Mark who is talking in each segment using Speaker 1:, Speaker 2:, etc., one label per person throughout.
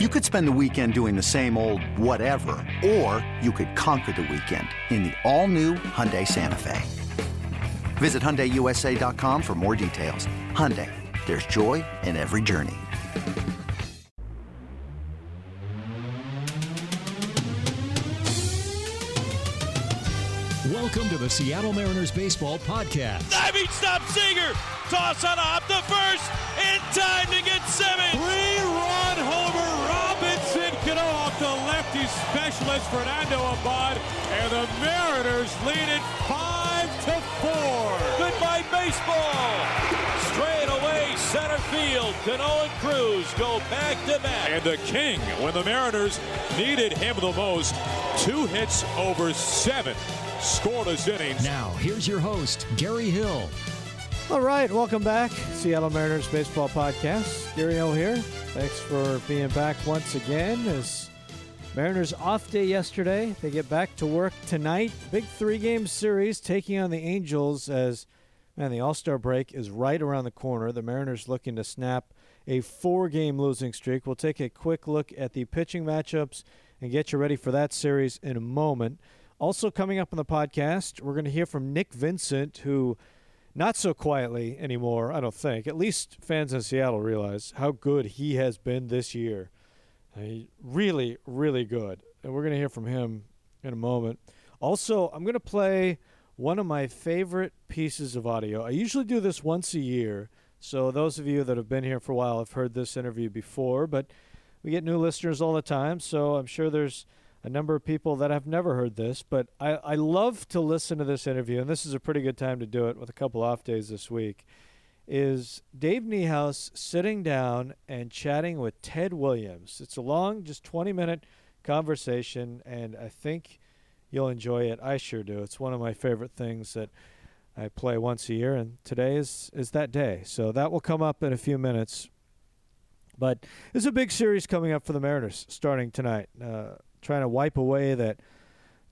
Speaker 1: You could spend the weekend doing the same old whatever, or you could conquer the weekend in the all-new Hyundai Santa Fe. Visit HyundaiUSA.com for more details. Hyundai, there's joy in every journey.
Speaker 2: Welcome to the Seattle Mariners Baseball Podcast.
Speaker 3: Diving stop Seager. Toss on off the first. In time to get seven.
Speaker 4: Three-run specialist Fernando Abad. And the Mariners lead it five to four.
Speaker 3: Goodbye baseball. Straight away center field. Cano and Cruz go back to back.
Speaker 4: And the king, when the Mariners needed him the most, two hits over seven scoreless innings.
Speaker 2: Now, here's your host, Gary Hill.
Speaker 5: All right, welcome back. Seattle Mariners Baseball Podcast. Gary Hill here. Thanks for being back once again. As Mariners off day yesterday, they get back to work tonight. Big three game series taking on the Angels as man, the All Star break is right around the corner. The Mariners looking to snap a four game losing streak. We'll take a quick look at the pitching matchups and get you ready for that series in a moment. Also, coming up on the podcast, we're going to hear from Nick Vincent, who, not so quietly anymore, I don't think, at least fans in Seattle realize how good he has been this year. Really, really good. And we're going to hear from him in a moment. Also, I'm going to play one of my favorite pieces of audio. I usually do this once a year. So, those of you that have been here for a while have heard this interview before, but we get new listeners all the time. So, I'm sure there's a number of people that have never heard this, but I, I love to listen to this interview, and this is a pretty good time to do it with a couple off days this week. Is Dave Niehaus sitting down and chatting with Ted Williams? It's a long, just 20 minute conversation, and I think you'll enjoy it. I sure do. It's one of my favorite things that I play once a year, and today is, is that day. So that will come up in a few minutes. But there's a big series coming up for the Mariners starting tonight. Uh, trying to wipe away that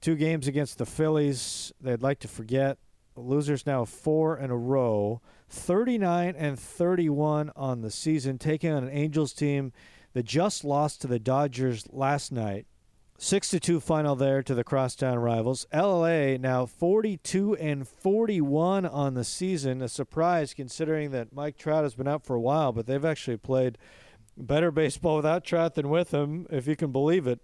Speaker 5: two games against the Phillies they'd like to forget. Losers now four in a row, 39 and 31 on the season, taking on an Angels team that just lost to the Dodgers last night. Six to two final there to the crosstown rivals. LA now 42 and 41 on the season. A surprise considering that Mike Trout has been out for a while, but they've actually played better baseball without Trout than with him, if you can believe it.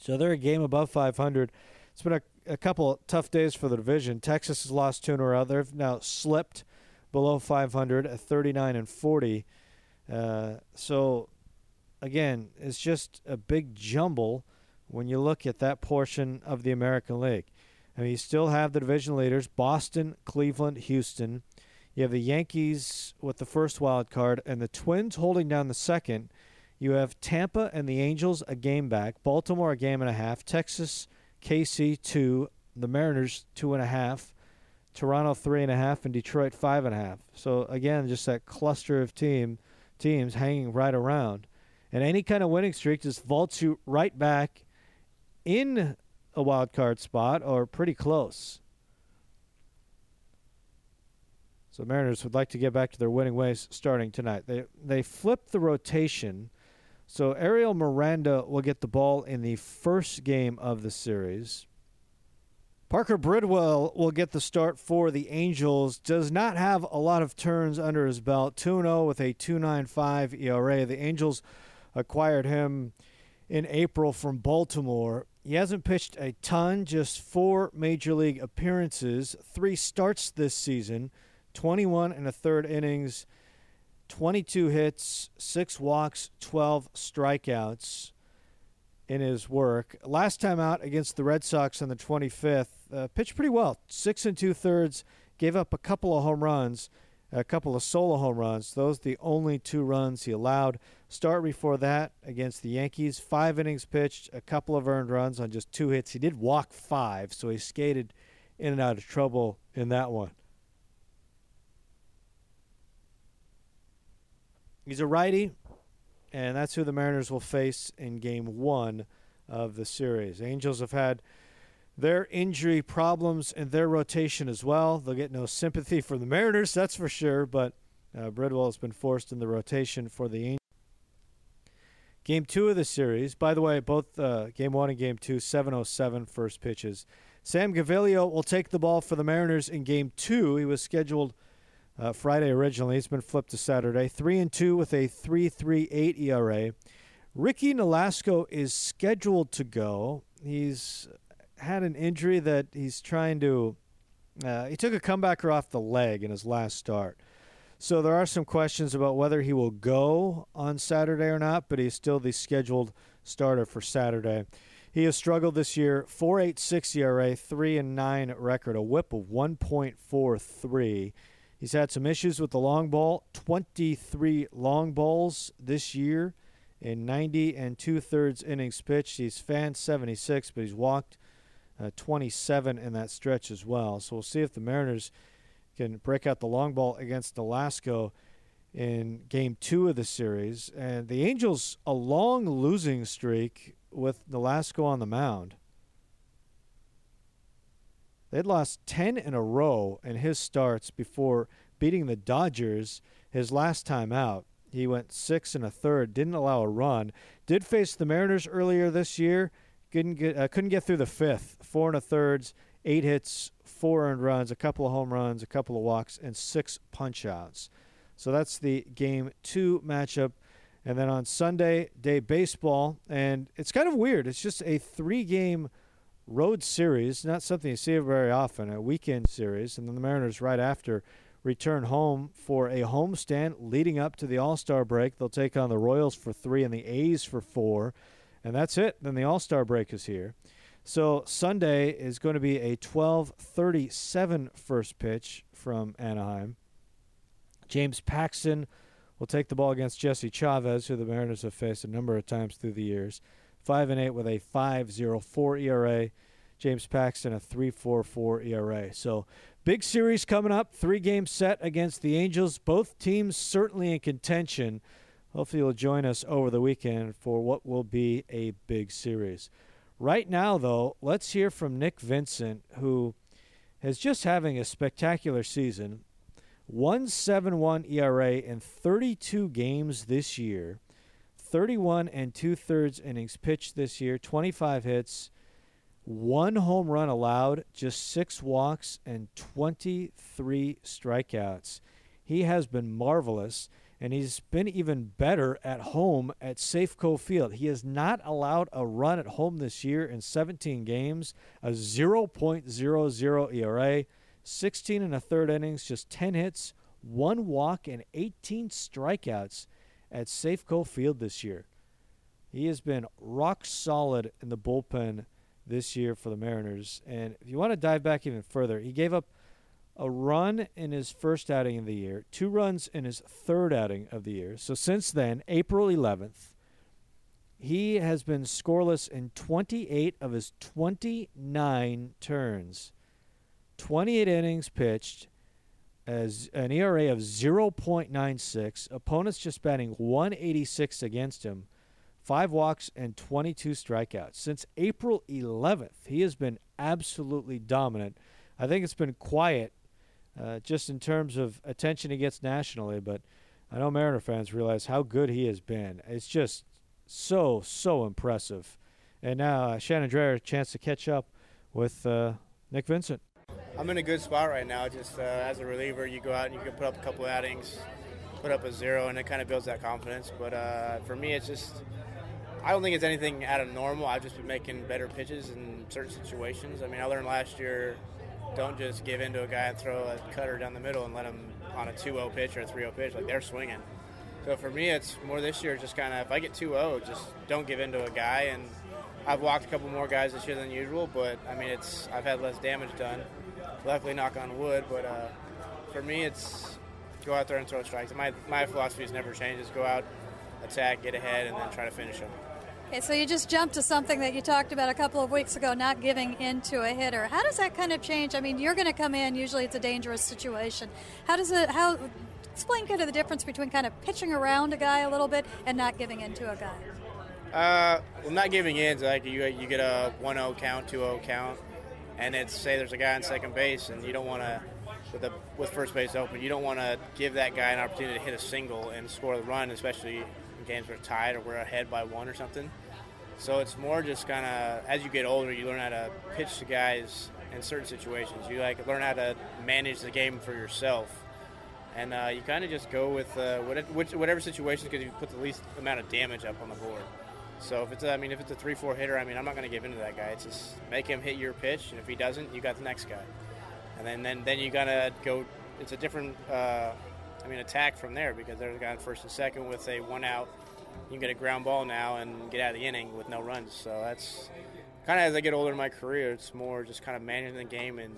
Speaker 5: So they're a game above 500. It's been a, a couple tough days for the division. Texas has lost two in a row. They've now slipped below 500 at 39 and 40. Uh, so again, it's just a big jumble when you look at that portion of the American League. I mean, you still have the division leaders: Boston, Cleveland, Houston. You have the Yankees with the first wild card, and the Twins holding down the second. You have Tampa and the Angels a game back, Baltimore a game and a half, Texas, KC two, the Mariners two and a half, Toronto three and a half, and Detroit five and a half. So again, just that cluster of team teams hanging right around, and any kind of winning streak just vaults you right back in a wild card spot or pretty close. So Mariners would like to get back to their winning ways starting tonight. They they flip the rotation so Ariel Miranda will get the ball in the first game of the series. Parker Bridwell will get the start for the Angels. Does not have a lot of turns under his belt. 2 0 with a 2.95 ERA. The Angels acquired him in April from Baltimore. He hasn't pitched a ton, just four major league appearances, three starts this season, 21 and a third innings 22 hits, six walks, 12 strikeouts in his work. Last time out against the Red Sox on the 25th, uh, pitched pretty well. Six and two thirds, gave up a couple of home runs, a couple of solo home runs. Those the only two runs he allowed. Start before that against the Yankees, five innings pitched, a couple of earned runs on just two hits. He did walk five, so he skated in and out of trouble in that one. He's a righty, and that's who the Mariners will face in game one of the series. Angels have had their injury problems in their rotation as well. They'll get no sympathy from the Mariners, that's for sure, but uh, Bridwell has been forced in the rotation for the Angels. Game two of the series, by the way, both uh, game one and game two, 707 first pitches. Sam Gaviglio will take the ball for the Mariners in game two. He was scheduled uh, Friday originally. It's been flipped to Saturday. Three and two with a 3.38 ERA. Ricky Nolasco is scheduled to go. He's had an injury that he's trying to. Uh, he took a comebacker off the leg in his last start. So there are some questions about whether he will go on Saturday or not, but he's still the scheduled starter for Saturday. He has struggled this year, 4.86 ERA, 3 and 9 record, a whip of 1.43. He's had some issues with the long ball, 23 long balls this year in 90 and two thirds innings pitched. He's fanned 76, but he's walked uh, 27 in that stretch as well. So we'll see if the Mariners can break out the long ball against Nolasco in game two of the series. And the Angels, a long losing streak with Nolasco on the mound. They'd lost 10 in a row in his starts before beating the Dodgers his last time out. He went six and a third, didn't allow a run. Did face the Mariners earlier this year. Couldn't get, uh, couldn't get through the fifth. Four and a thirds, eight hits, four earned runs, a couple of home runs, a couple of walks, and six punchouts. So that's the game two matchup. And then on Sunday, day baseball. And it's kind of weird. It's just a three game road series, not something you see very often, a weekend series. And then the Mariners, right after, return home for a homestand leading up to the All Star break. They'll take on the Royals for three and the A's for four. And that's it. Then the All Star break is here. So Sunday is going to be a 12:37 first pitch from Anaheim. James Paxton will take the ball against Jesse Chavez, who the Mariners have faced a number of times through the years. Five and eight with a 5.04 ERA. James Paxton a 3.44 ERA. So big series coming up. Three game set against the Angels. Both teams certainly in contention. Hopefully you'll join us over the weekend for what will be a big series. Right now, though, let's hear from Nick Vincent, who is just having a spectacular season. 171 ERA in 32 games this year, 31 and two thirds innings pitched this year, 25 hits, one home run allowed, just six walks, and 23 strikeouts. He has been marvelous and he's been even better at home at Safeco Field. He has not allowed a run at home this year in 17 games, a 0.00 ERA, 16 and a third innings, just 10 hits, one walk, and 18 strikeouts at Safeco Field this year. He has been rock solid in the bullpen this year for the Mariners. And if you want to dive back even further, he gave up a run in his first outing of the year, two runs in his third outing of the year. So since then, April 11th, he has been scoreless in 28 of his 29 turns. 28 innings pitched as an ERA of 0.96. Opponents just batting 186 against him. Five walks and 22 strikeouts. Since April 11th, he has been absolutely dominant. I think it's been quiet uh, just in terms of attention he gets nationally. But I know Mariner fans realize how good he has been. It's just so, so impressive. And now uh, Shannon Drayer, a chance to catch up with uh, Nick Vincent.
Speaker 6: I'm in a good spot right now. Just uh, as a reliever, you go out and you can put up a couple outings, put up a zero, and it kind of builds that confidence. But uh, for me, it's just I don't think it's anything out of normal. I've just been making better pitches in certain situations. I mean, I learned last year don't just give in to a guy and throw a cutter down the middle and let him on a 2-0 pitch or a 3-0 pitch. Like they're swinging. So for me, it's more this year. Just kind of if I get 2-0, just don't give in to a guy. And I've walked a couple more guys this year than usual, but I mean, it's I've had less damage done. Luckily, knock on wood. But uh, for me, it's go out there and throw strikes. My my philosophy has never changed. Is go out, attack, get ahead, and then try to finish them.
Speaker 7: Okay, so you just jumped to something that you talked about a couple of weeks ago, not giving into a hitter. How does that kind of change? I mean, you're going to come in. Usually, it's a dangerous situation. How does it? How explain kind of the difference between kind of pitching around a guy a little bit and not giving into a guy?
Speaker 6: Uh, well, not giving in like you you get a 1-0 count, 2-0 count, and it's say there's a guy on second base, and you don't want to with the with first base open, you don't want to give that guy an opportunity to hit a single and score the run, especially in games we're tied or we're ahead by one or something. So it's more just kind of as you get older, you learn how to pitch to guys in certain situations. You like learn how to manage the game for yourself, and uh, you kind of just go with uh, whatever situation because you put the least amount of damage up on the board. So if it's a, I mean if it's a three four hitter, I mean I'm not going to give in to that guy. It's just make him hit your pitch, and if he doesn't, you got the next guy, and then then then you gotta go. It's a different. Uh, I mean, attack from there because there's a guy first and second with a one out. You can get a ground ball now and get out of the inning with no runs. So that's kind of as I get older in my career, it's more just kind of managing the game and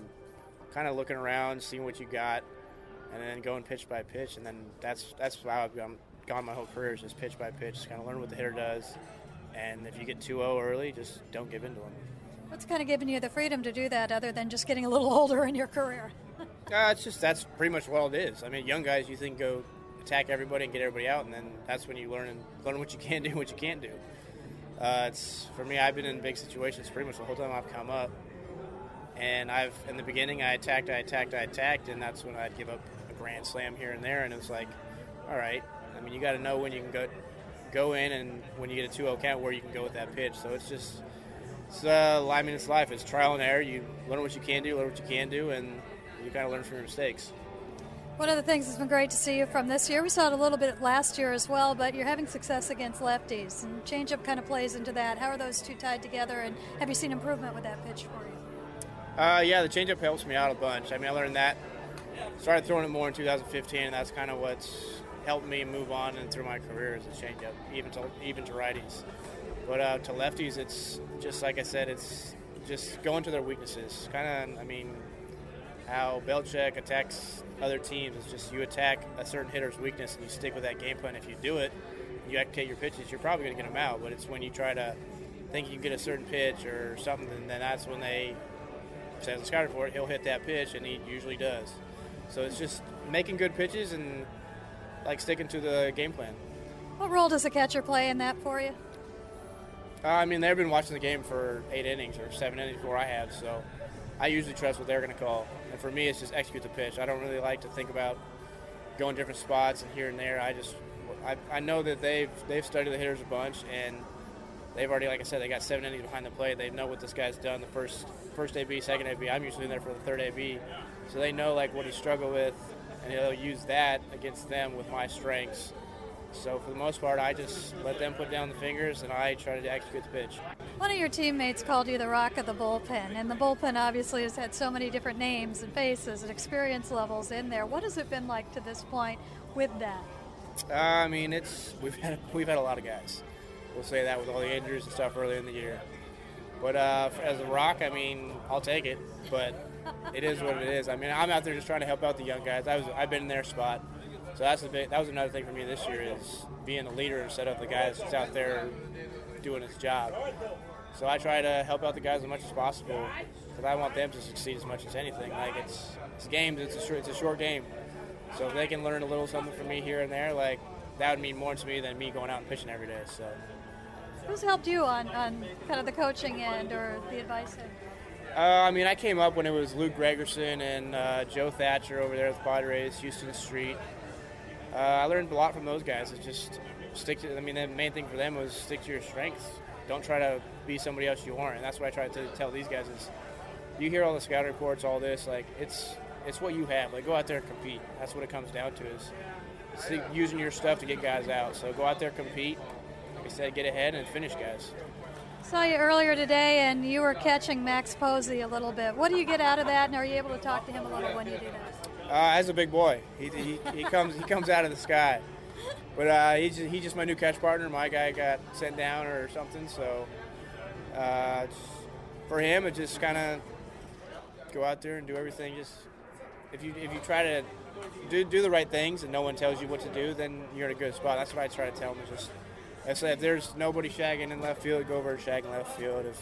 Speaker 6: kind of looking around, seeing what you got, and then going pitch by pitch. And then that's that's how I've gone, gone my whole career is just pitch by pitch, just kind of learn what the hitter does. And if you get 2-0 early, just don't give in to them.
Speaker 7: What's kind of giving you the freedom to do that, other than just getting a little older in your career?
Speaker 6: uh, it's just that's pretty much what it is. I mean, young guys, you think go attack everybody and get everybody out, and then that's when you learn and learn what you can do, and what you can't do. Uh, it's for me. I've been in big situations pretty much the whole time I've come up, and I've in the beginning I attacked, I attacked, I attacked, and that's when I'd give up a grand slam here and there, and it was like, all right. I mean, you got to know when you can go go in, and when you get a 2-0 count, where you can go with that pitch. So it's just, it's uh, I mean, it's life. It's trial and error. You learn what you can do, learn what you can do, and you kind of learn from your mistakes.
Speaker 7: One of the things that's been great to see you from this year, we saw it a little bit last year as well, but you're having success against lefties, and changeup kind of plays into that. How are those two tied together, and have you seen improvement with that pitch for you?
Speaker 6: Uh, yeah, the changeup helps me out a bunch. I mean, I learned that, started throwing it more in 2015, and that's kind of what's helped me move on and through my career as a changeup, even to even to righties. But uh, to lefties, it's just like I said, it's just going to their weaknesses. Kind of, I mean, how Belichick attacks other teams is just you attack a certain hitter's weakness and you stick with that game plan. If you do it, you execute your pitches, you're probably going to get them out. But it's when you try to think you can get a certain pitch or something, and then that's when they say the scouter for it. He'll hit that pitch, and he usually does. So it's just making good pitches and like sticking to the game plan.
Speaker 7: What role does a catcher play in that for you?
Speaker 6: Uh, I mean, they've been watching the game for eight innings or seven innings before I have, so I usually trust what they're going to call. And for me, it's just execute the pitch. I don't really like to think about going different spots and here and there. I just I, I know that they've they've studied the hitters a bunch and they've already, like I said, they got seven innings behind the plate. They know what this guy's done the first first AB, second AB. I'm usually in there for the third AB, so they know like what he struggled with, and they'll use that against them with my strengths. So for the most part, I just let them put down the fingers, and I try to execute the pitch.
Speaker 7: One of your teammates called you the rock of the bullpen, and the bullpen obviously has had so many different names and faces and experience levels in there. What has it been like to this point with that?
Speaker 6: Uh, I mean, it's we've had we've had a lot of guys. We'll say that with all the injuries and stuff early in the year. But uh, as a rock, I mean, I'll take it. But it is what it is. I mean, I'm out there just trying to help out the young guys. I was I've been in their spot. So that's a big, that was another thing for me this year is being a leader instead of the guys that's out there doing his job. So I try to help out the guys as much as possible because I want them to succeed as much as anything. Like it's it's games, it's a short, it's a short game. So if they can learn a little something from me here and there, like that would mean more to me than me going out and pitching every day. So.
Speaker 7: Who's helped you on, on kind of the coaching end or the advice end?
Speaker 6: Uh, I mean, I came up when it was Luke Gregerson and uh, Joe Thatcher over there with Padres, Huston Street uh, I learned a lot from those guys. It's just stick to. I mean, the main thing for them was stick to your strengths. Don't try to be somebody else you aren't. And that's what I try to tell these guys is, you hear all the scout reports, all this, like it's it's what you have. Like go out there and compete. That's what it comes down to is using your stuff to get guys out. So go out there, compete. Like I said, get ahead and finish guys.
Speaker 7: Saw you earlier today, and you were catching Max Povse a little bit. What do you get out of that, and are you able to talk to him a little when you do that?
Speaker 6: Uh, as a big boy, he, he, he comes he comes out of the sky. But uh, he's just, he's just my new catch partner. My guy got sent down or something, so uh, for him, it just kind of go out there and do everything. Just if you if you try to do do the right things and no one tells you what to do, then you're in a good spot. That's what I try to tell him. Just I say if there's nobody shagging in left field, go over and shag in left field. If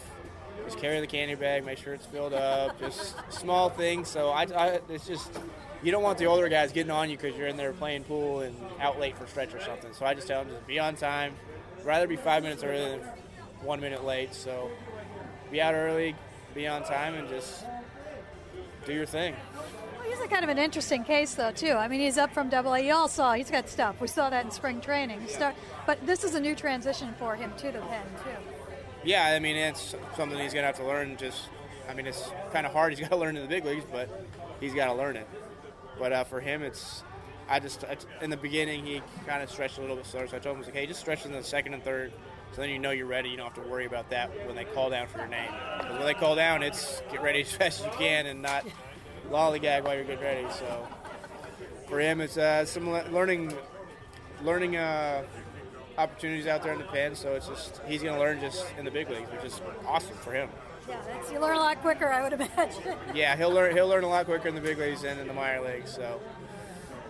Speaker 6: just carry the candy bag, make sure it's filled up, just small things. So I, I it's just you don't want the older guys getting on you because you're in there playing pool and out late for stretch or something. So I just tell them to be on time. rather be five minutes early than one minute late. So be out early, be on time, and just do your thing.
Speaker 7: He's a kind of an interesting case, though, too. I mean, he's up from Double A. You all saw he's got stuff. We saw that in spring training. Start, but this is a new transition for him to the pen, too.
Speaker 6: Yeah, I mean, it's something he's gonna have to learn. Just, I mean, it's kind of hard. He's got to learn in the big leagues, but he's got to learn it. But uh, for him, it's I just in the beginning he kind of stretched a little bit slower, so I told him, like, hey, just stretch in the second and third, so then you know you're ready. You don't have to worry about that when they call down for your name. Because when they call down, it's get ready as fast as you can and not lollygag while you're getting ready. So for him, it's uh, some learning, learning uh, opportunities out there in the pen. So it's just he's going to learn just in the big leagues, which is awesome for him.
Speaker 7: Yeah, you learn a lot quicker, I would imagine.
Speaker 6: yeah, he'll learn he'll learn a lot quicker in the big leagues than in the minor leagues. So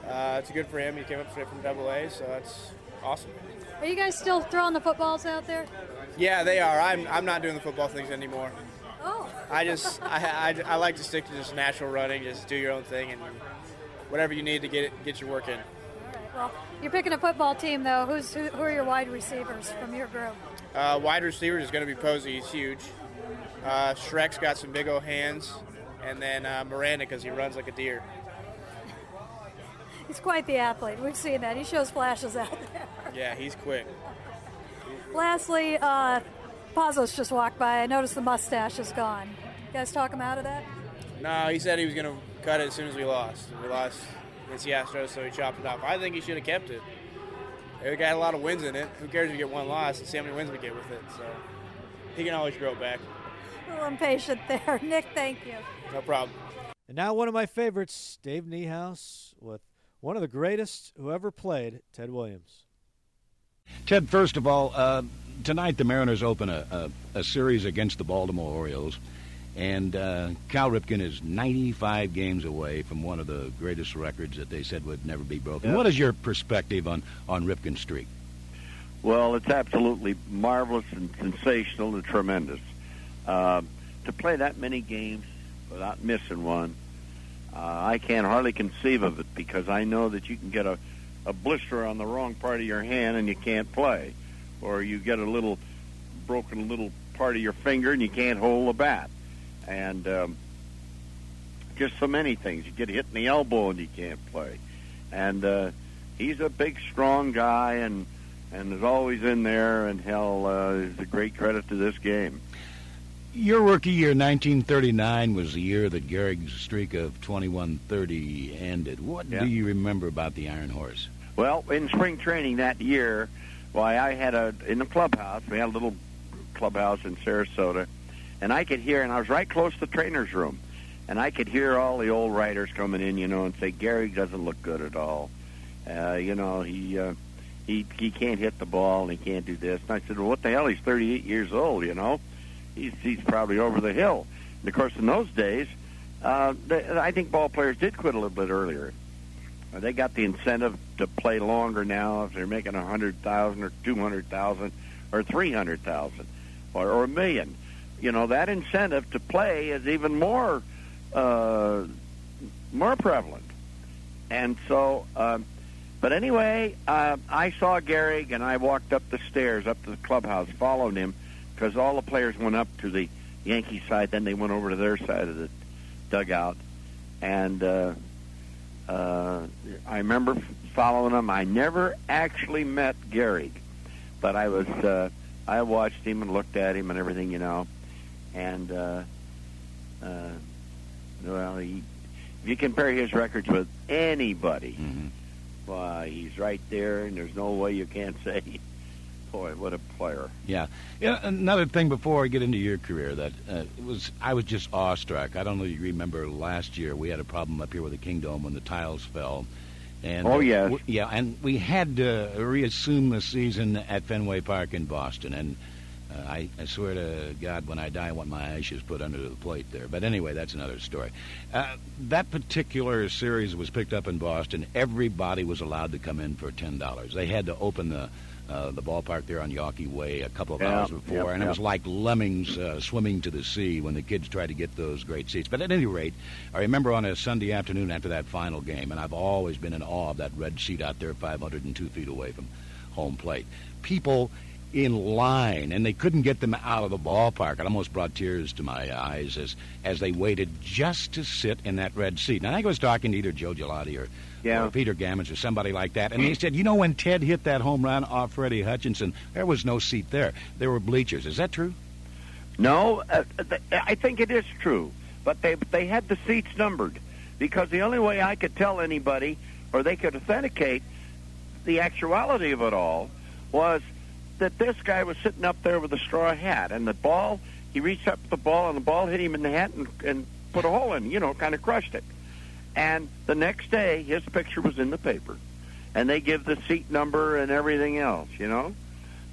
Speaker 6: uh, it's good for him. He came up straight from Double A, so that's awesome.
Speaker 7: Are you guys still throwing the footballs out there?
Speaker 6: Yeah, they are. I'm, I'm not doing the football things anymore. I just I, I, I, like to stick to just natural running, just do your own thing, and whatever you need to get it, get your work in.
Speaker 7: All right. Well, you're picking a football team though. Who's who, who are your wide receivers from your group?
Speaker 6: Uh, wide receivers is going to be Povse. He's huge. Uh, Shrek's got some big old hands, and then uh, Miranda because he runs like a deer.
Speaker 7: He's quite the athlete. We've seen that. He shows flashes out there.
Speaker 6: Yeah, he's quick.
Speaker 7: Lastly, uh, Pazos just walked by. I noticed the mustache is gone. You guys talk him out of that?
Speaker 6: No, he said he was going to cut it as soon as we lost. We lost against the Astros, so he chopped it off. I think he should have kept it. It got a lot of wins in it. Who cares if you get one loss and see how many wins we get with it? So he can always grow it back.
Speaker 7: A little impatient there. Nick, thank you.
Speaker 6: No problem.
Speaker 5: And now one of my favorites, Dave Niehaus with one of the greatest who ever played, Ted Williams.
Speaker 8: Ted, first of all, uh, tonight the Mariners open a, a, a, series against the Baltimore Orioles, and uh, Cal Ripken is 95 games away from one of the greatest records that they said would never be broken. Yep. What is your perspective on, on Ripken's streak?
Speaker 9: Well, it's absolutely marvelous and sensational and tremendous. Uh, to play that many games without missing one uh, I can't hardly conceive of it because I know that you can get a, a blister on the wrong part of your hand and you can't play, or you get a little broken little part of your finger and you can't hold a bat, and um, just so many things. You get hit in the elbow and you can't play, and uh, he's a big, strong guy and and is always in there, and hell, uh, is a great credit to this game.
Speaker 8: Your rookie year, 1939, was the year that Gehrig's streak of 21-30 ended. What yeah. do you remember about the Iron Horse?
Speaker 9: Well, in spring training that year, why I had a in the clubhouse. We had a little clubhouse in Sarasota, and I could hear, and I was right close to the trainer's room, and I could hear all the old writers coming in, you know, and say Gehrig doesn't look good at all. Uh, you know, he uh, he he can't hit the ball and he can't do this. And I said, well, what the hell? He's 38 years old, you know he's he's probably over the hill. And of course, in those days, uh, I think ball players did quit a little bit earlier. They got the incentive to play longer now if they're making a hundred thousand or two hundred thousand or three hundred thousand or, or a million. You know that incentive to play is even more uh, more prevalent. And so, uh, but anyway, uh, I saw Gehrig and I walked up the stairs up to the clubhouse, followed him because all the players went up to the Yankee side, then they went over to their side of the dugout, and uh, uh, I remember following them. I never actually met Gehrig, but I was uh, I watched him and looked at him and everything, you know, and uh, uh, well, he, if you compare his records with anybody,
Speaker 8: mm-hmm.
Speaker 9: why he's right there, and there's no way you can't say boy, what a player!
Speaker 8: Yeah. Yeah. Another thing before I get into your career, that uh, it was I was just awestruck. I don't know if you remember last year we had a problem up here with the Kingdome when the tiles fell. And,
Speaker 9: oh yes,
Speaker 8: uh, yeah, and we had to reassume the season at Fenway Park in Boston, and uh, I, I swear to God, when I die, I want my ashes put under the plate there. But anyway, that's another story. Uh, that particular series was picked up in Boston. Everybody was allowed to come in for ten dollars. They had to open the uh, the ballpark there on Yawkey Way a couple of
Speaker 9: yeah,
Speaker 8: hours before,
Speaker 9: yep,
Speaker 8: and
Speaker 9: yep.
Speaker 8: it was like lemmings uh, swimming to the sea when the kids tried to get those great seats. But at any rate, I remember on a Sunday afternoon after that final game, and I've always been in awe of that red seat out there 502 feet away from home plate. People in line, and they couldn't get them out of the ballpark. It almost brought tears to my eyes as as they waited just to sit in that red seat. And I think I was talking to either Joe Gelati or,
Speaker 9: Yeah.
Speaker 8: or Peter Gammons or somebody like that, and they said, you know, when Ted hit that home run off Freddie Hutchinson, there was no seat there. There were bleachers. Is that true?
Speaker 9: No, uh, th- I think it is true, but they they had the seats numbered because the only way I could tell anybody or they could authenticate the actuality of it all was that this guy was sitting up there with a straw hat and the ball he reached up the ball and the ball hit him in the hat and, and put a hole in, you know, kind of crushed it. And the next day his picture was in the paper. And they give the seat number and everything else, you know?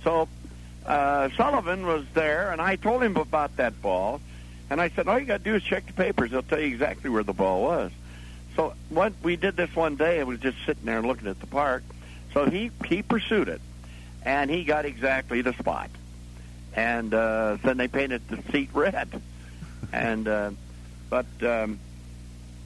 Speaker 9: So uh, Sullivan was there, and I told him about that ball, and I said, all you got to do is check the papers. They'll tell you exactly where the ball was. So what we did this one day, I was just sitting there looking at the park. So he he pursued it, and he got exactly the spot. And uh, then they painted the seat red, and uh, but um,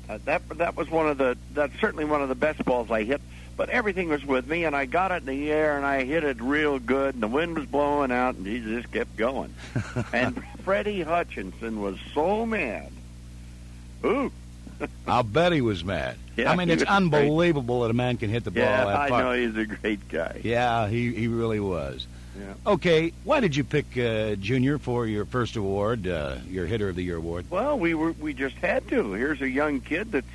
Speaker 9: uh, that that was one of the that's certainly one of the best balls I hit. But everything was with me, and I got it in the air, and I hit it real good, and the wind was blowing out, and he just kept going. and Freddie Hutchinson was so mad. Ooh,
Speaker 8: I'll bet he was mad.
Speaker 9: Yeah,
Speaker 8: I mean, it's
Speaker 9: was great.
Speaker 8: unbelievable that a man can hit the ball
Speaker 9: yeah,
Speaker 8: that
Speaker 9: I know he's a great guy.
Speaker 8: Yeah, he, he really was.
Speaker 9: Yeah.
Speaker 8: Okay, why did you pick uh, Junior for your first award, uh, your Hitter of the Year award?
Speaker 9: Well, we were we just had to. Here's a young kid that's.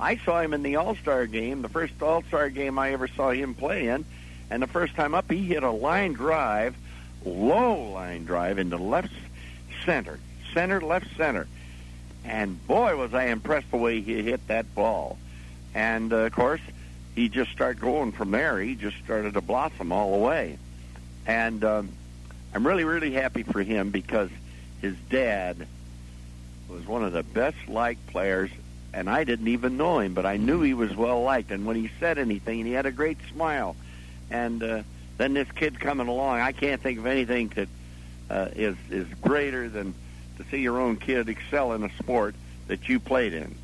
Speaker 9: I saw him in the All Star game, the first All Star game I ever saw him play in, and the first time up, he hit a line drive, low line drive into left center, center left center, and boy was I impressed the way he hit that ball, and uh, of course he just started going from there. He just started to blossom all the way, and um, I'm really really happy for him because his dad was one of the best liked players, and I didn't even know him, but I knew he was well liked. And when he said anything, he had a great smile. And uh, then this kid coming along, I can't think of anything that uh, is is greater than to see your own kid excel in a sport that you played in.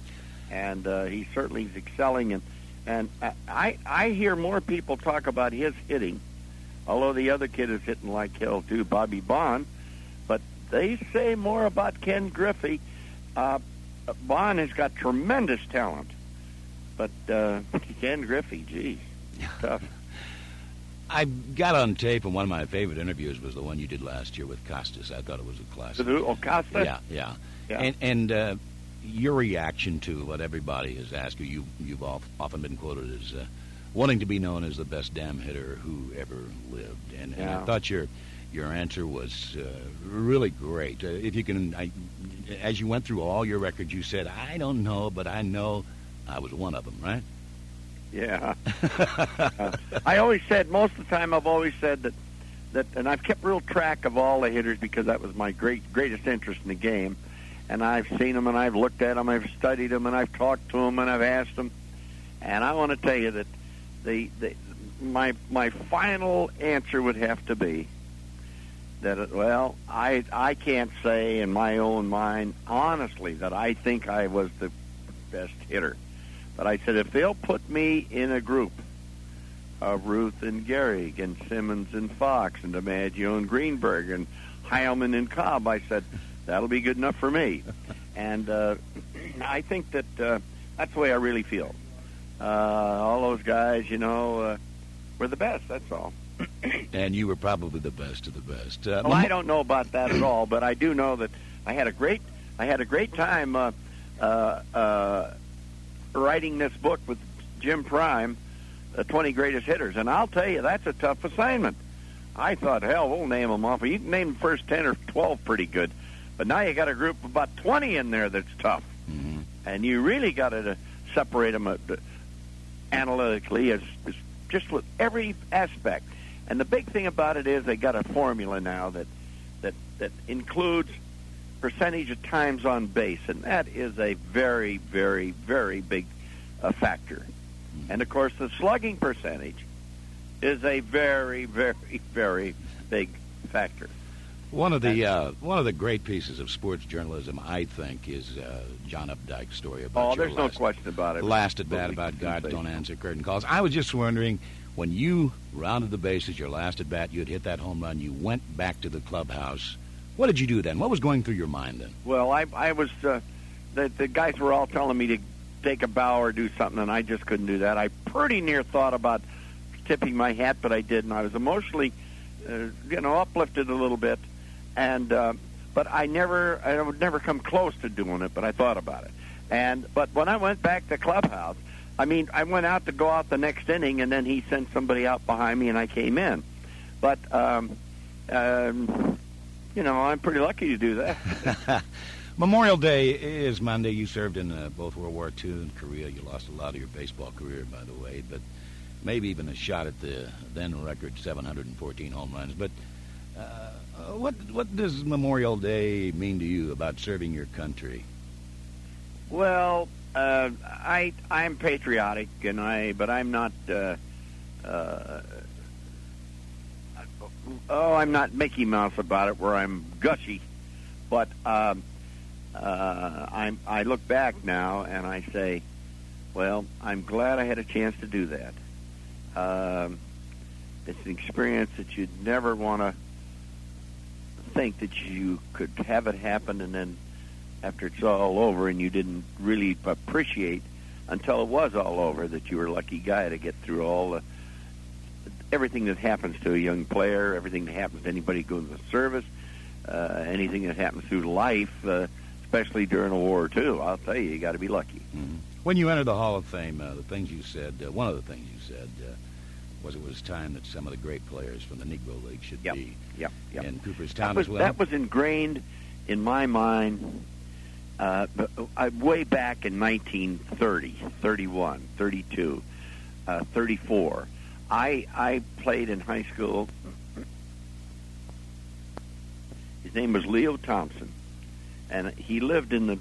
Speaker 9: And uh, he certainly is excelling. And and I- I I hear more people talk about his hitting, although the other kid is hitting like hell too, Bobby Bond. But they say more about Ken Griffey. Uh, Bond has got tremendous talent, but uh, Ken Griffey, geez, tough.
Speaker 8: I got on tape, and one of my favorite interviews was the one you did last year with Costas. I thought it was a classic.
Speaker 9: Who, Acosta?
Speaker 8: Yeah, yeah.
Speaker 9: Yeah.
Speaker 8: And, and uh, your reaction to what everybody has asked you, you you've of- often been quoted as uh, wanting to be known as the best damn hitter who ever lived. And, and I thought your your answer was uh, really great. Uh, if you can, I, as you went through all your records, you said, "I don't know, but I know I was one of them." Right?
Speaker 9: Yeah. Uh, I always said most of the time I've always said that that and I've kept real track of all the hitters because that was my great greatest interest in the game. And I've seen them and I've looked at them, I've studied them and I've talked to them and I've asked them. And I want to tell you that the, the my my final answer would have to be that uh, well, I I can't say in my own mind honestly that I think I was the best hitter. But I said, if they'll put me in a group of Ruth and Gehrig and Simmons and Foxx and DiMaggio and Greenberg and Heilmann and Cobb, I said, that'll be good enough for me. And uh, I think that uh, that's the way I really feel. Uh, all those guys, you know, uh, were the best, that's all.
Speaker 8: And you were probably the best of the best. Uh,
Speaker 9: Well, I don't know about that at all, but I do know that I had a great I had a great time uh, uh, uh, writing this book with Jim Prime, the 20 greatest hitters, and I'll tell you that's a tough assignment. I thought, hell, we'll name them off. You can name the first 10 or 12 pretty good, but now you got a group of about 20 in there that's tough,
Speaker 8: Mhm.
Speaker 9: and you really got to separate them uh, analytically as, as just with every aspect. And the big thing about it is they got a formula now that that that includes percentage of times on base, and that is a very, very, very big uh, factor. And of course, the slugging percentage is a very, very, very big factor.
Speaker 8: One of the uh, one of the great pieces of sports journalism, I think, is uh, John Updike's story about
Speaker 9: Oh, there's no question about it.
Speaker 8: last at bat about God don't answer curtain calls. I was just wondering when you rounded the bases, your last at bat, you had hit that home run. You went back to the clubhouse. What did you do then? What was going through your mind then?
Speaker 9: Well, I I was uh, the the guys were all telling me to take a bow or do something, and I just couldn't do that. I pretty near thought about tipping my hat, but I didn't. I was emotionally, uh, you know, uplifted a little bit, and uh, but I never I would never come close to doing it. But I thought about it, and but when I went back to clubhouse, I mean, I went out to go out the next inning, and then he sent somebody out behind me, and I came in. But um, um, you know, I'm pretty lucky to do that.
Speaker 8: Memorial Day is Monday. You served in uh, both World War II and Korea. You lost a lot of your baseball career, by the way, but maybe even a shot at the then record 714 home runs. But uh, what what does Memorial Day mean to you about serving your country?
Speaker 9: Well, uh, I I'm patriotic, and I but I'm not. Uh, uh, oh, I'm not Mickey Mouse about it, where I'm gushy, but um, uh, I'm I look back now and I say, well, I'm glad I had a chance to do that. Um, it's an experience that you'd never want to think that you could have it happen, and then after it's all over, and you didn't really appreciate until it was all over that you were a lucky guy to get through all the everything that happens to a young player, everything that happens to anybody going to service, uh, anything that happens through life, uh, especially during a war too. I'll tell you, you got to be lucky.
Speaker 8: Mm-hmm. When you entered the Hall of Fame, uh, the things you said, uh, one of the things you said uh, was it was time that some of the great players from the Negro League should
Speaker 9: yep.
Speaker 8: be
Speaker 9: yep. Yep.
Speaker 8: in Cooperstown
Speaker 9: that was,
Speaker 8: as well.
Speaker 9: That was ingrained in my mind uh, uh, way back in 1930, 31, 32, uh, 34. I I played in high school. His name was Leo Thompson, and he lived in the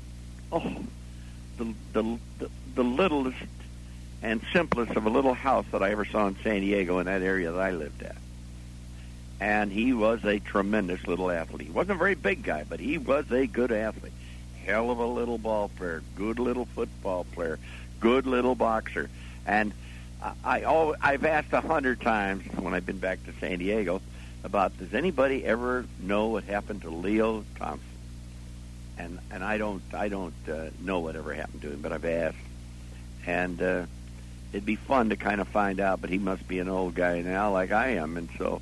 Speaker 9: oh the the the, the littlest and simplest of a little house that I ever saw in San Diego in that area that I lived at. And he was a tremendous little athlete. He wasn't a very big guy, but he was a good athlete. Hell of a little ball player, good little football player, good little boxer. And I, I I've asked a hundred times when I've been back to San Diego about does anybody ever know what happened to Leo Thompson? And and I don't I don't uh, know whatever happened to him, but I've asked. And uh, it'd be fun to kind of find out. But he must be an old guy now, like I am, and so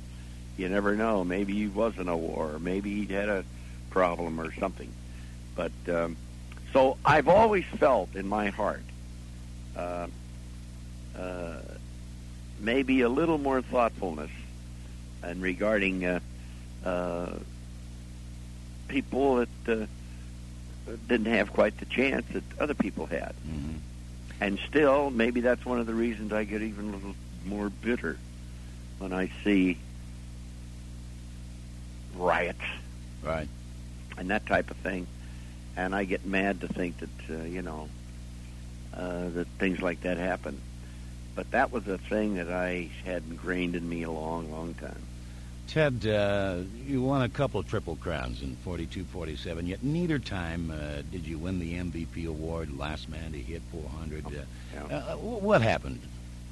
Speaker 9: you never know. Maybe he was in a war, maybe he had a problem or something. But um, so I've always felt in my heart. Uh, uh, maybe a little more thoughtfulness and regarding uh, uh, people that uh, didn't have quite the chance that other people had.
Speaker 8: Mm-hmm.
Speaker 9: And still, maybe that's one of the reasons I get even a little more bitter when I see riots,
Speaker 8: right,
Speaker 9: and that type of thing. And I get mad to think that uh, you know uh, that things like that happen. But that was a thing that I had ingrained in me a long, long time.
Speaker 8: Ted, uh, you won a couple of triple crowns in 42 47, yet neither time uh, did you win the MVP award, last man to hit 400. Uh,
Speaker 9: Yeah.
Speaker 8: uh, what happened?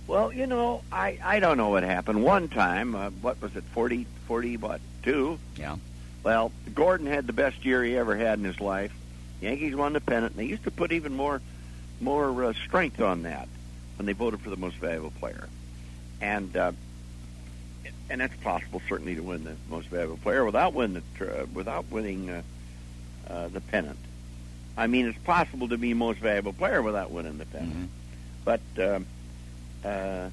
Speaker 9: Well, you know, I, I don't know what happened. One time, uh, what was it, 40, 40, what, two?
Speaker 8: Yeah.
Speaker 9: Well, Gordon had the best year he ever had in his life. Yankees won the pennant, and they used to put even more more uh, strength on that when they voted for the most valuable player. And uh, and that's possible, certainly, to win the most valuable player without win the uh, without winning uh, uh, the pennant. I mean, it's possible to be most valuable player without winning the pennant.
Speaker 8: Mhm.
Speaker 9: But um, uh,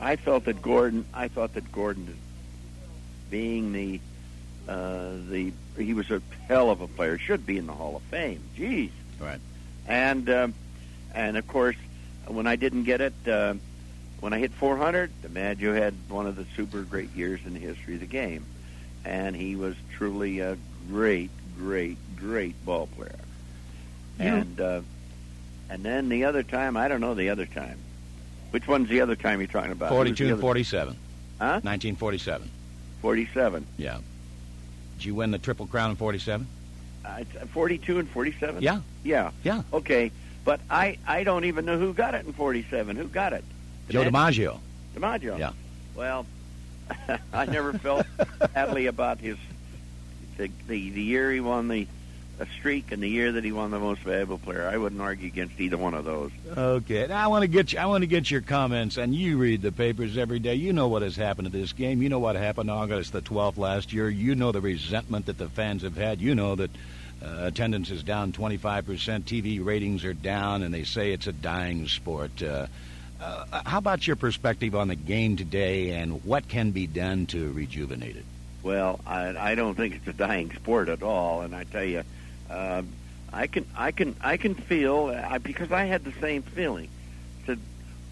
Speaker 9: I felt that Gordon. I thought that Gordon, being the uh, the he was a hell of a player, should be in the Hall of Fame. Jeez.
Speaker 8: Right.
Speaker 9: And um, and of course, when I didn't get it, uh, when I hit 400, DiMaggio had one of the super great years in the history of the game, and he was truly a great, great, great ball player.
Speaker 8: Yeah.
Speaker 9: And uh, and then the other time, I don't know the other time. Which one's the other time you're talking about? Who's
Speaker 8: 42 and 47.
Speaker 9: Huh?
Speaker 8: 1947.
Speaker 9: 47.
Speaker 8: Yeah. Did you win the Triple Crown in 47?
Speaker 9: Uh, uh, 42 and 47.
Speaker 8: Yeah.
Speaker 9: Yeah.
Speaker 8: Yeah.
Speaker 9: Okay, but I I don't even know who got it in 47. Who got it?
Speaker 8: Joe DiMaggio.
Speaker 9: DiMaggio.
Speaker 8: Yeah.
Speaker 9: Well, I never felt badly about his the, the the year he won the a streak and the year that he won the most valuable player. I wouldn't argue against either one of those.
Speaker 8: Okay, now I want to get you, I want to get your comments, and you read the papers every day. You know what has happened to this game. You know what happened August the 12th last year. You know the resentment that the fans have had. You know that uh, attendance is down 25%, TV ratings are down, and they say it's a dying sport. Uh, uh, how about your perspective on the game today, and what can be done to rejuvenate it?
Speaker 9: Well, I, I don't think it's a dying sport at all, and I tell you, uh, I can I can I can feel uh, because I had the same feeling. I Said,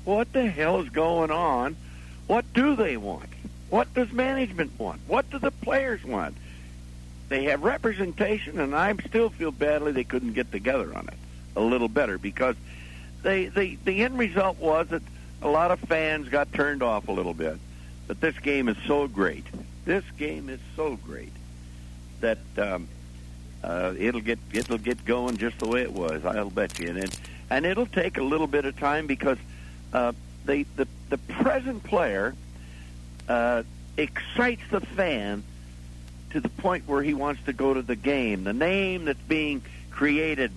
Speaker 9: what the hell is going on? What do they want? What does management want? What do the players want? They have representation, and I still feel badly they couldn't get together on it a little better because they, they the end result was that a lot of fans got turned off a little bit. But this game is so great. This game is so great that um, uh, it'll get it'll get going just the way it was. I'll bet you, and it, and it'll take a little bit of time because uh, the the the present player uh, excites the fan to the point where he wants to go to the game. The name that's being created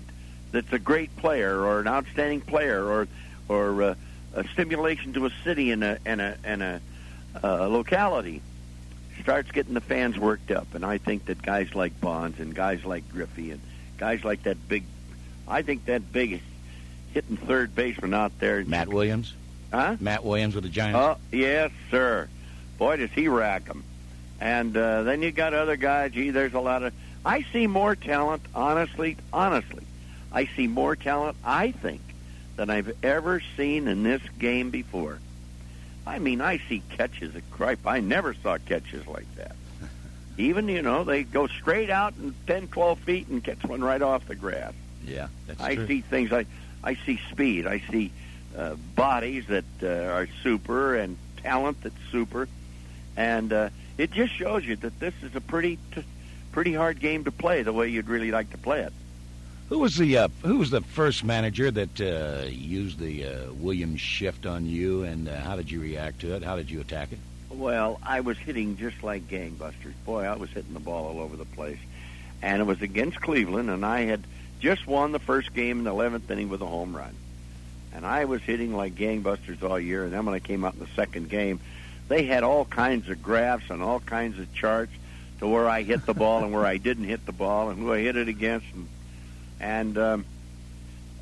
Speaker 9: that's a great player or an outstanding player or or uh, a stimulation to a city and a and a and a uh, locality starts getting the fans worked up. And I think that guys like Bonds and guys like Griffey and guys like that big, I think that big hitting third baseman out there,
Speaker 8: Matt Williams.
Speaker 9: Huh?
Speaker 8: Matt Williams with the Giants.
Speaker 9: Oh yes, sir. Boy, does he rack them. And uh, then you got other guys. Gee, there's a lot of. I see more talent. Honestly, honestly, I see more talent. I think than I've ever seen in this game before. I mean, I see catches at Cripe. I never saw catches like that. Even, you know, they go straight out and 10, 12 feet and catch one right off the grass.
Speaker 8: Yeah, that's true.
Speaker 9: I
Speaker 8: true.
Speaker 9: see things. I, I see speed. I see uh, bodies that uh, are super and talent that's super. And uh, it just shows you that this is a pretty, t- pretty hard game to play the way you'd really like to play it.
Speaker 8: Who was the uh, Who was the first manager that uh, used the uh, Williams shift on you, and uh, how did you react to it? How did you attack it?
Speaker 9: Well, I was hitting just like gangbusters. Boy, I was hitting the ball all over the place. And it was against Cleveland, and I had just won the first game in the 11th inning with a home run. And I was hitting like gangbusters all year. And then when I came out in the second game, they had all kinds of graphs and all kinds of charts to where I hit the ball and where I didn't hit the ball and who I hit it against. And, and um,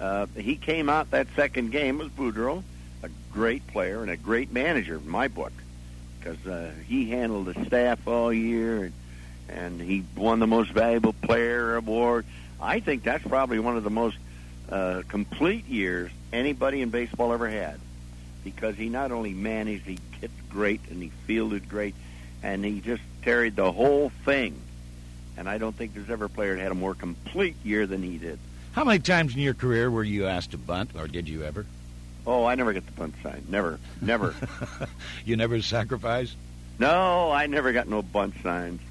Speaker 9: uh, he came out that second game was Boudreau, a great player and a great manager in my book because uh, he handled the staff all year and, and he won the most valuable player award. I think that's probably one of the most uh, complete years anybody in baseball ever had because he not only managed, he hit great and he fielded great and he just carried the whole thing. And I don't think there's ever a player that had a more complete year than he did.
Speaker 8: How many times in your career were you asked to bunt, or did you ever?
Speaker 9: Oh, I never get the bunt sign. Never, never.
Speaker 8: you never sacrificed?
Speaker 9: No, I never got no bunt signs.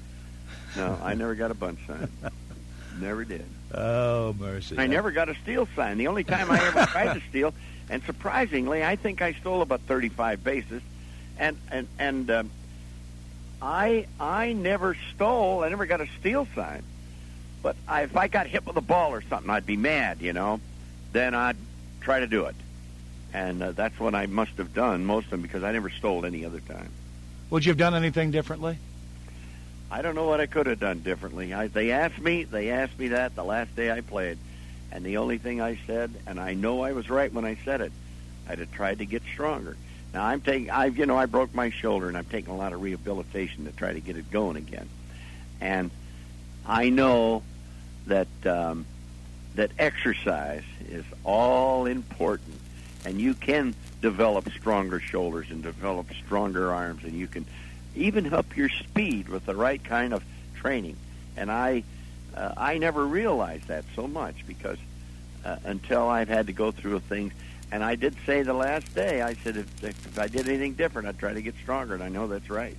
Speaker 9: No, I never got a bunt sign. never did.
Speaker 8: Oh, mercy.
Speaker 9: I never got a steal sign. The only time I ever tried to steal, and surprisingly, I think I stole about 35 bases, and and and um, I I never stole. I never got a steal sign. But I, if I got hit with a ball or something, I'd be mad, you know. Then I'd try to do it, and uh, that's what I must have done most of them because I never stole any other time.
Speaker 8: Would you have done anything differently?
Speaker 9: I don't know what I could have done differently. I, they asked me. They asked me that the last day I played, and the only thing I said, and I know I was right when I said it, I'd have tried to get stronger. Now I'm taking. I you know I broke my shoulder, and I'm taking a lot of rehabilitation to try to get it going again. And I know that um, that exercise is all important, and you can develop stronger shoulders and develop stronger arms, and you can even up your speed with the right kind of training. And I, uh, I never realized that so much because uh, until I've had to go through things. And I did say the last day, I said if, if I did anything different, I'd try to get stronger, and I know that's right.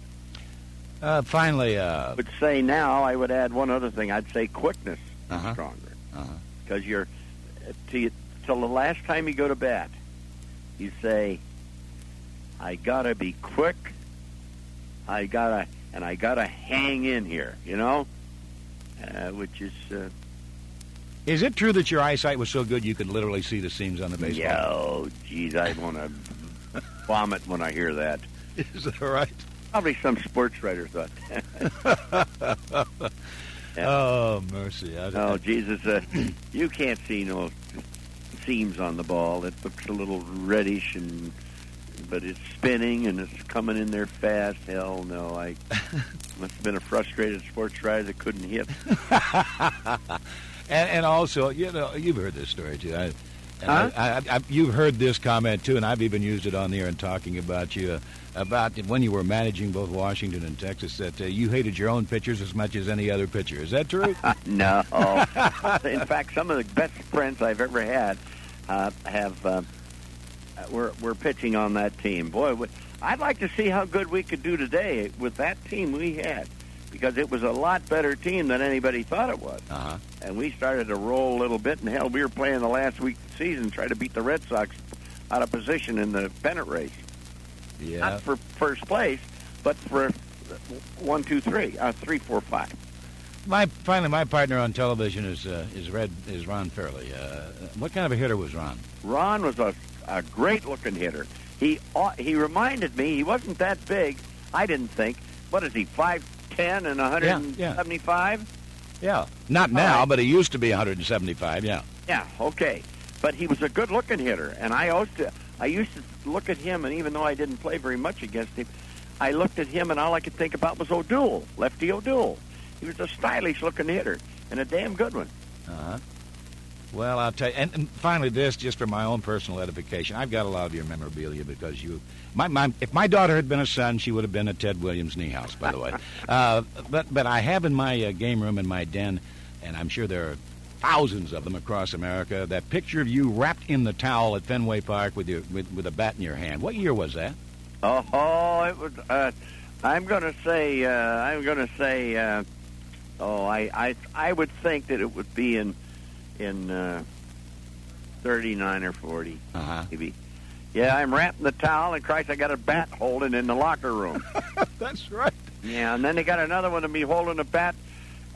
Speaker 8: Uh, finally, uh,
Speaker 9: I would say now I would add one other thing. I'd say quickness
Speaker 8: Uh-huh.
Speaker 9: is stronger
Speaker 8: uh
Speaker 9: because you're till, till the last time you go to bat, you say, I gotta be quick. I gotta and I gotta hang in here. You know, uh, which is. Uh,
Speaker 8: Is it true that your eyesight was so good you could literally see the seams on the baseball?
Speaker 9: Yeah, oh, geez, I want to vomit when I hear that.
Speaker 8: Is that right?
Speaker 9: Probably some sports writer thought that. Yeah.
Speaker 8: Oh, mercy. I,
Speaker 9: Oh, Jesus, uh, you can't see no seams on the ball. It looks a little reddish, and but it's spinning and it's coming in there fast. Hell no, I must have been a frustrated sports writer that couldn't hit.
Speaker 8: and, and also, you know, you've heard this story too. I,
Speaker 9: Huh?
Speaker 8: I, I, I, you've heard this comment too, and I've even used it on the air in talking about you, uh, about when you were managing both Washington and Texas, that uh, you hated your own pitchers as much as any other pitcher. Is that true?
Speaker 9: no. In fact, some of the best friends I've ever had uh, have uh, were were pitching on that team. Boy, I'd like to see how good we could do today with that team we had, because it was a lot better team than anybody thought it was.
Speaker 8: Uh-huh.
Speaker 9: And we started to roll a little bit, and hell, we were playing the last week of the season, trying to beat the Red Sox out of position in the pennant race.
Speaker 8: Yeah.
Speaker 9: Not for first place, but for one, two, three, uh, three, four, five.
Speaker 8: My finally, my partner on television is uh, is Red is Ron Fairly. Uh, what kind of a hitter was Ron?
Speaker 9: Ron was a, a great looking hitter. He au- he reminded me he wasn't that big. I didn't think. What is he? Five ten and one hundred and seventy five.
Speaker 8: Yeah. Not now, but he used to be 175. Yeah.
Speaker 9: Yeah. Okay. But he was a good looking hitter, and I used to I used to look at him, and even though I didn't play very much against him, I looked at him, and all I could think about was O'Doul, Lefty O'Doul. He was a stylish looking hitter and a damn good one.
Speaker 8: Uh-huh. Well, I'll tell you, and, and finally, this just for my own personal edification. I've got a lot of your memorabilia because you, my, my, if my daughter had been a son, she would have been a Ted Williams Niehaus, by the way. uh, but, but I have in my uh, game room in my den, and I'm sure there are thousands of them across America. That picture of you wrapped in the towel at Fenway Park with your with, with a bat in your hand. What year was that?
Speaker 9: Oh, oh it was. Uh, I'm going to say. Uh, I'm going to say. Uh, oh, I, I, I would think that it would be in, in uh, 39 or 40,
Speaker 8: uh-huh.
Speaker 9: maybe. Yeah, I'm wrapping the towel, and Christ, I got a bat holding in the locker room.
Speaker 8: That's right.
Speaker 9: Yeah, and then they got another one of me holding a bat,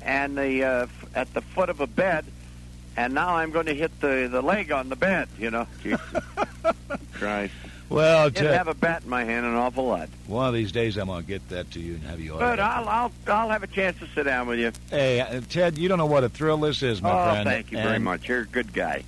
Speaker 9: and the uh, f- at the foot of a bed, and now I'm going to hit the the leg on the bed. You know, Jesus Christ.
Speaker 8: Well,
Speaker 9: I did have a bat in my hand an awful lot.
Speaker 8: one of these days I'm going to get that to you and have you.
Speaker 9: But I'll I'll I'll have a chance to sit down with you.
Speaker 8: Hey, uh, Ted, you don't know what a thrill this is, my
Speaker 9: oh,
Speaker 8: friend.
Speaker 9: thank you very much. You're a good guy.